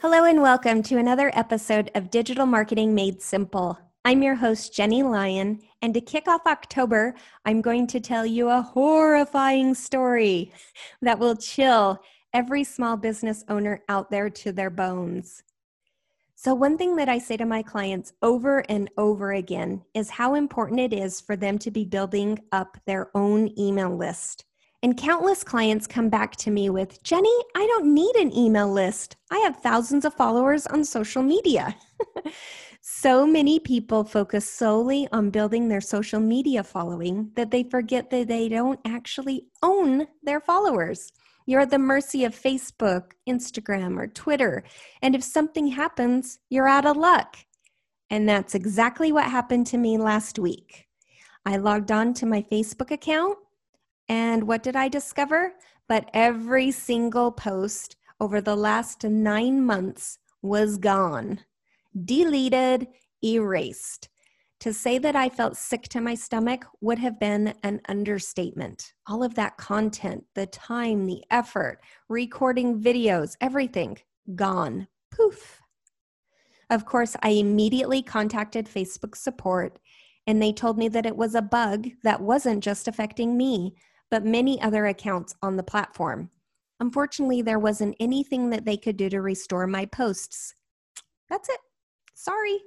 Hello, and welcome to another episode of Digital Marketing Made Simple. I'm your host, Jenny Lyon, and to kick off October, I'm going to tell you a horrifying story that will chill every small business owner out there to their bones. So, one thing that I say to my clients over and over again is how important it is for them to be building up their own email list. And countless clients come back to me with, Jenny, I don't need an email list. I have thousands of followers on social media. so many people focus solely on building their social media following that they forget that they don't actually own their followers. You're at the mercy of Facebook, Instagram, or Twitter. And if something happens, you're out of luck. And that's exactly what happened to me last week. I logged on to my Facebook account and what did I discover? But every single post over the last nine months was gone, deleted, erased. To say that I felt sick to my stomach would have been an understatement. All of that content, the time, the effort, recording videos, everything gone. Poof. Of course, I immediately contacted Facebook support and they told me that it was a bug that wasn't just affecting me, but many other accounts on the platform. Unfortunately, there wasn't anything that they could do to restore my posts. That's it. Sorry.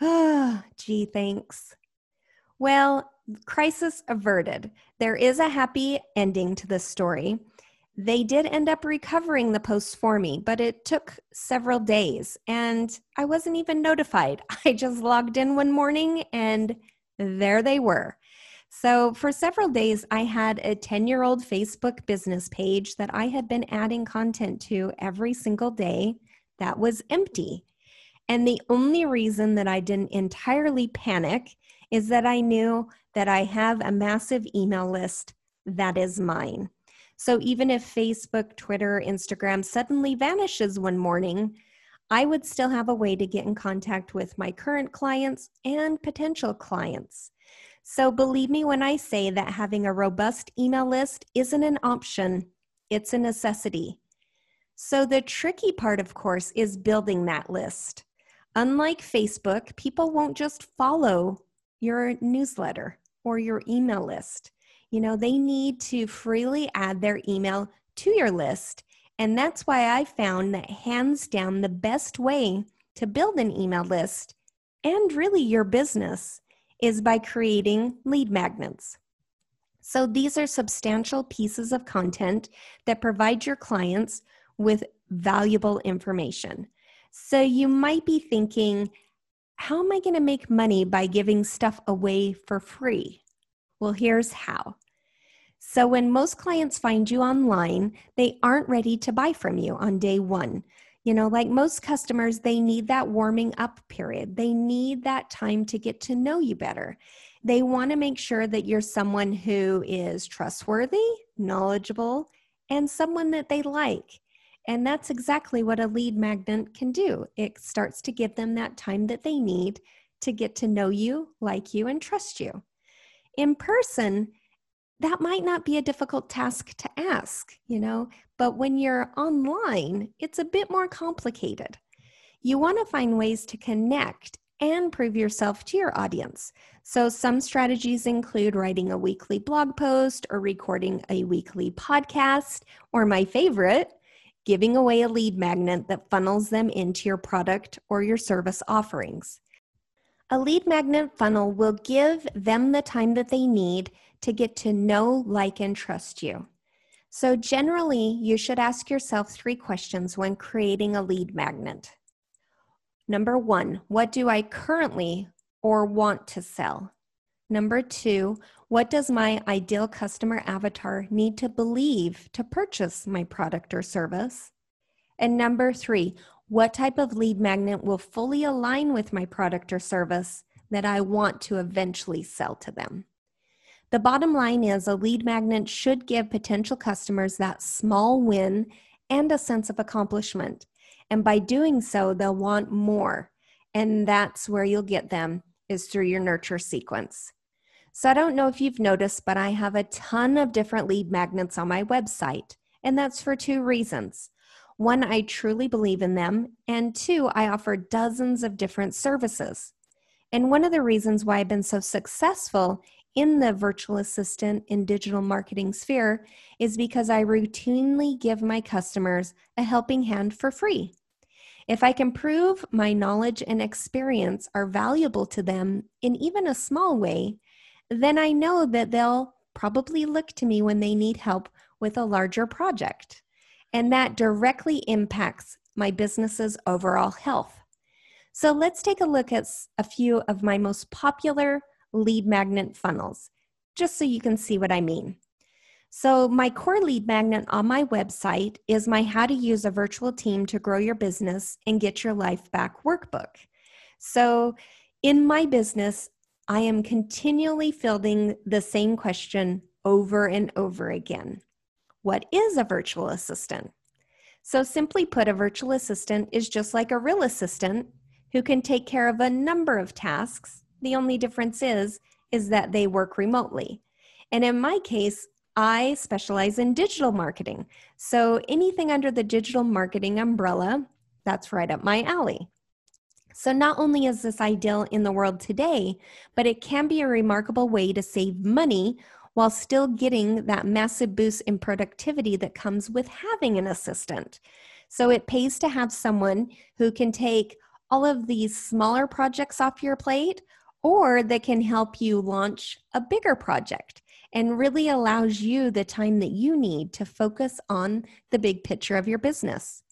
Oh, gee, thanks. Well, crisis averted. There is a happy ending to this story. They did end up recovering the posts for me, but it took several days and I wasn't even notified. I just logged in one morning and there they were. So, for several days, I had a 10 year old Facebook business page that I had been adding content to every single day that was empty. And the only reason that I didn't entirely panic is that I knew that I have a massive email list that is mine. So, even if Facebook, Twitter, Instagram suddenly vanishes one morning, I would still have a way to get in contact with my current clients and potential clients. So believe me when I say that having a robust email list isn't an option, it's a necessity. So the tricky part, of course, is building that list. Unlike Facebook, people won't just follow your newsletter or your email list. You know, they need to freely add their email to your list. And that's why I found that hands down the best way to build an email list and really your business is by creating lead magnets. So these are substantial pieces of content that provide your clients with valuable information. So you might be thinking, how am I going to make money by giving stuff away for free? Well, here's how. So, when most clients find you online, they aren't ready to buy from you on day one. You know, like most customers, they need that warming up period. They need that time to get to know you better. They want to make sure that you're someone who is trustworthy, knowledgeable, and someone that they like. And that's exactly what a lead magnet can do. It starts to give them that time that they need to get to know you, like you, and trust you. In person, that might not be a difficult task to ask, you know, but when you're online, it's a bit more complicated. You want to find ways to connect and prove yourself to your audience. So, some strategies include writing a weekly blog post or recording a weekly podcast, or my favorite, giving away a lead magnet that funnels them into your product or your service offerings. A lead magnet funnel will give them the time that they need to get to know, like, and trust you. So, generally, you should ask yourself three questions when creating a lead magnet. Number one, what do I currently or want to sell? Number two, what does my ideal customer avatar need to believe to purchase my product or service? And number three, what type of lead magnet will fully align with my product or service that I want to eventually sell to them? The bottom line is a lead magnet should give potential customers that small win and a sense of accomplishment. And by doing so, they'll want more. And that's where you'll get them is through your nurture sequence. So I don't know if you've noticed, but I have a ton of different lead magnets on my website. And that's for two reasons. One, I truly believe in them. And two, I offer dozens of different services. And one of the reasons why I've been so successful in the virtual assistant in digital marketing sphere is because I routinely give my customers a helping hand for free. If I can prove my knowledge and experience are valuable to them in even a small way, then I know that they'll probably look to me when they need help with a larger project. And that directly impacts my business's overall health. So let's take a look at a few of my most popular lead magnet funnels, just so you can see what I mean. So, my core lead magnet on my website is my How to Use a Virtual Team to Grow Your Business and Get Your Life Back workbook. So, in my business, I am continually fielding the same question over and over again What is a virtual assistant? So, simply put, a virtual assistant is just like a real assistant who can take care of a number of tasks the only difference is is that they work remotely. And in my case, I specialize in digital marketing. So anything under the digital marketing umbrella, that's right up my alley. So, not only is this ideal in the world today, but it can be a remarkable way to save money while still getting that massive boost in productivity that comes with having an assistant. So, it pays to have someone who can take all of these smaller projects off your plate or that can help you launch a bigger project and really allows you the time that you need to focus on the big picture of your business.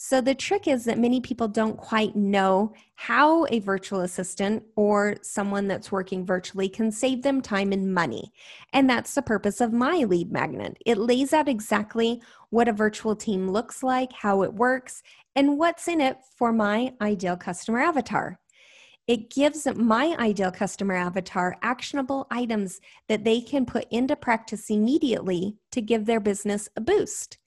So, the trick is that many people don't quite know how a virtual assistant or someone that's working virtually can save them time and money. And that's the purpose of my lead magnet. It lays out exactly what a virtual team looks like, how it works, and what's in it for my ideal customer avatar. It gives my ideal customer avatar actionable items that they can put into practice immediately to give their business a boost.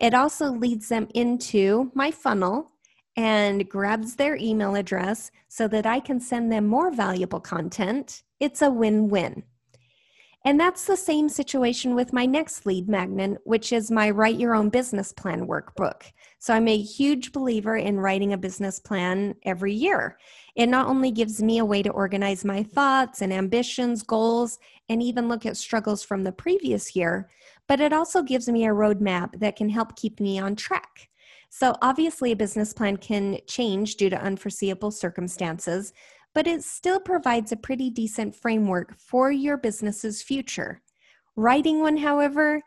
It also leads them into my funnel and grabs their email address so that I can send them more valuable content. It's a win win. And that's the same situation with my next lead magnet, which is my Write Your Own Business Plan workbook. So I'm a huge believer in writing a business plan every year. It not only gives me a way to organize my thoughts and ambitions, goals, and even look at struggles from the previous year, but it also gives me a roadmap that can help keep me on track. So, obviously, a business plan can change due to unforeseeable circumstances, but it still provides a pretty decent framework for your business's future. Writing one, however,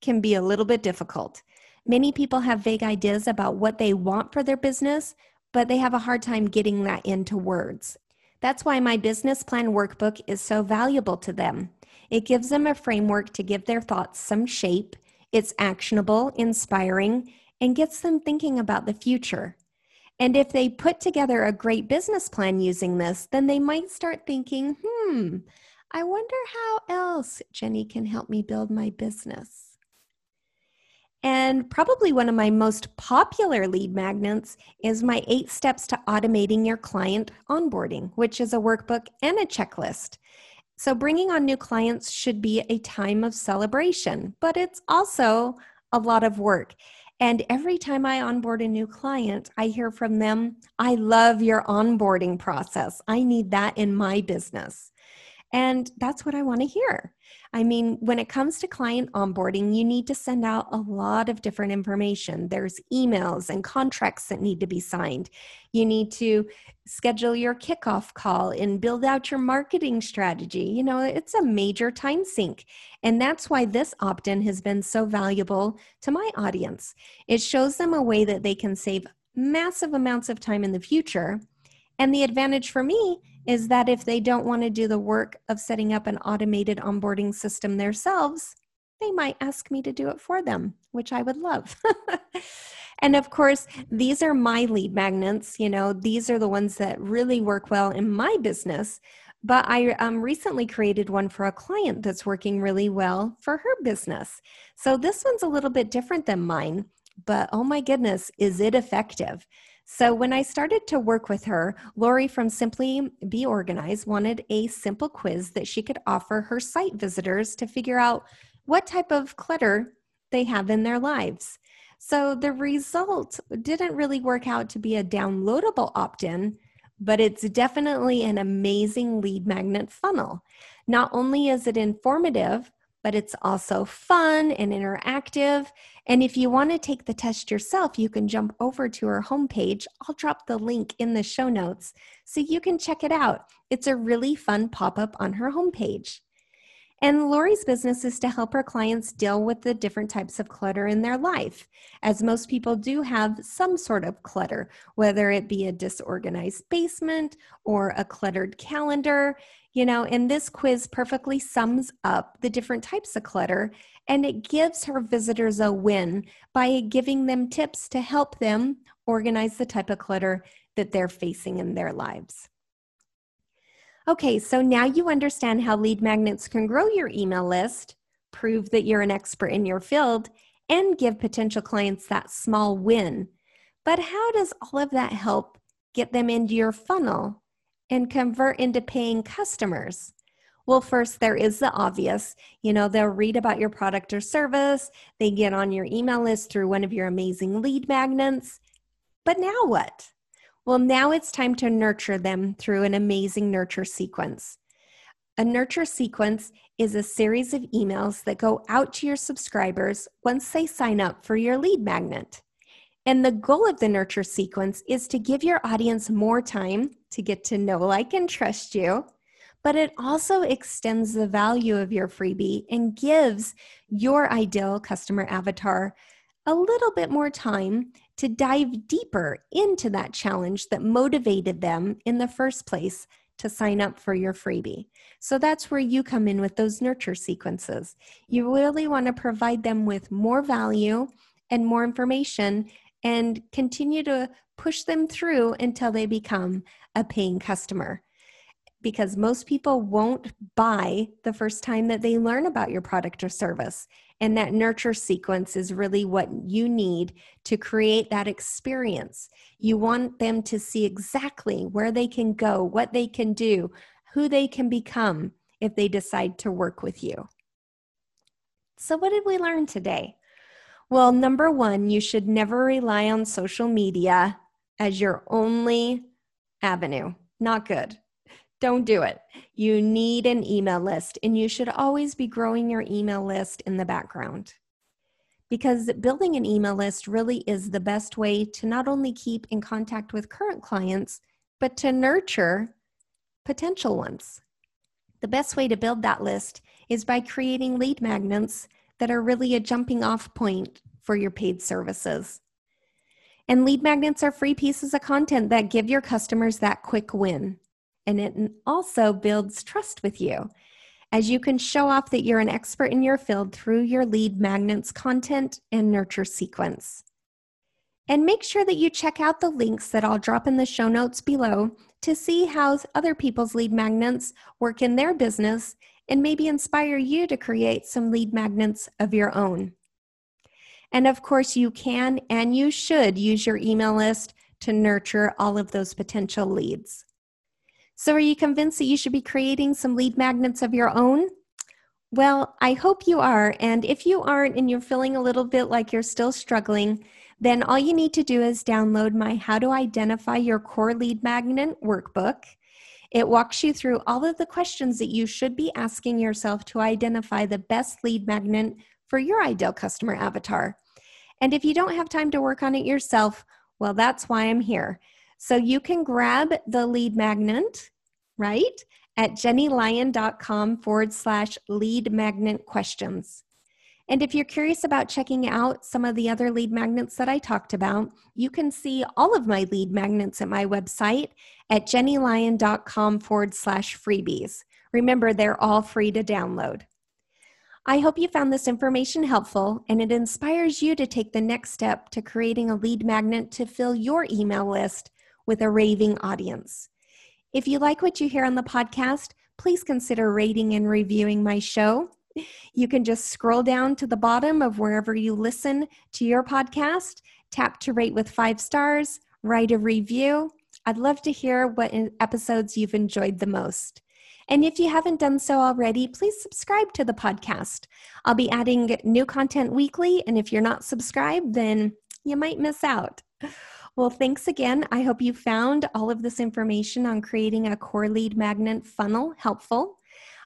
can be a little bit difficult. Many people have vague ideas about what they want for their business, but they have a hard time getting that into words. That's why my business plan workbook is so valuable to them. It gives them a framework to give their thoughts some shape. It's actionable, inspiring, and gets them thinking about the future. And if they put together a great business plan using this, then they might start thinking, hmm, I wonder how else Jenny can help me build my business. And probably one of my most popular lead magnets is my eight steps to automating your client onboarding, which is a workbook and a checklist. So, bringing on new clients should be a time of celebration, but it's also a lot of work. And every time I onboard a new client, I hear from them, I love your onboarding process. I need that in my business. And that's what I want to hear. I mean, when it comes to client onboarding, you need to send out a lot of different information. There's emails and contracts that need to be signed. You need to schedule your kickoff call and build out your marketing strategy. You know, it's a major time sink. And that's why this opt in has been so valuable to my audience. It shows them a way that they can save massive amounts of time in the future. And the advantage for me is that if they don't want to do the work of setting up an automated onboarding system themselves, they might ask me to do it for them, which I would love. and of course, these are my lead magnets. You know, these are the ones that really work well in my business. But I um, recently created one for a client that's working really well for her business. So this one's a little bit different than mine, but oh my goodness, is it effective? So, when I started to work with her, Lori from Simply Be Organized wanted a simple quiz that she could offer her site visitors to figure out what type of clutter they have in their lives. So, the result didn't really work out to be a downloadable opt in, but it's definitely an amazing lead magnet funnel. Not only is it informative, but it's also fun and interactive. And if you want to take the test yourself, you can jump over to her homepage. I'll drop the link in the show notes so you can check it out. It's a really fun pop up on her homepage. And Lori's business is to help her clients deal with the different types of clutter in their life, as most people do have some sort of clutter, whether it be a disorganized basement or a cluttered calendar. You know, and this quiz perfectly sums up the different types of clutter and it gives her visitors a win by giving them tips to help them organize the type of clutter that they're facing in their lives. Okay, so now you understand how lead magnets can grow your email list, prove that you're an expert in your field, and give potential clients that small win. But how does all of that help get them into your funnel and convert into paying customers? Well, first, there is the obvious. You know, they'll read about your product or service, they get on your email list through one of your amazing lead magnets. But now what? Well, now it's time to nurture them through an amazing nurture sequence. A nurture sequence is a series of emails that go out to your subscribers once they sign up for your lead magnet. And the goal of the nurture sequence is to give your audience more time to get to know, like, and trust you. But it also extends the value of your freebie and gives your ideal customer avatar a little bit more time to dive deeper into that challenge that motivated them in the first place to sign up for your freebie. So that's where you come in with those nurture sequences. You really want to provide them with more value and more information and continue to push them through until they become a paying customer because most people won't buy the first time that they learn about your product or service. And that nurture sequence is really what you need to create that experience. You want them to see exactly where they can go, what they can do, who they can become if they decide to work with you. So, what did we learn today? Well, number one, you should never rely on social media as your only avenue. Not good. Don't do it. You need an email list, and you should always be growing your email list in the background. Because building an email list really is the best way to not only keep in contact with current clients, but to nurture potential ones. The best way to build that list is by creating lead magnets that are really a jumping off point for your paid services. And lead magnets are free pieces of content that give your customers that quick win and it also builds trust with you as you can show off that you're an expert in your field through your lead magnets content and nurture sequence. And make sure that you check out the links that I'll drop in the show notes below to see how other people's lead magnets work in their business and maybe inspire you to create some lead magnets of your own. And of course, you can and you should use your email list to nurture all of those potential leads. So, are you convinced that you should be creating some lead magnets of your own? Well, I hope you are. And if you aren't and you're feeling a little bit like you're still struggling, then all you need to do is download my How to Identify Your Core Lead Magnet workbook. It walks you through all of the questions that you should be asking yourself to identify the best lead magnet for your ideal customer avatar. And if you don't have time to work on it yourself, well, that's why I'm here. So you can grab the lead magnet, right, at jennylyon.com forward slash lead magnet questions. And if you're curious about checking out some of the other lead magnets that I talked about, you can see all of my lead magnets at my website at jennylyon.com forward slash freebies. Remember, they're all free to download. I hope you found this information helpful and it inspires you to take the next step to creating a lead magnet to fill your email list with a raving audience. If you like what you hear on the podcast, please consider rating and reviewing my show. You can just scroll down to the bottom of wherever you listen to your podcast, tap to rate with five stars, write a review. I'd love to hear what episodes you've enjoyed the most. And if you haven't done so already, please subscribe to the podcast. I'll be adding new content weekly, and if you're not subscribed, then you might miss out. Well, thanks again. I hope you found all of this information on creating a core lead magnet funnel helpful.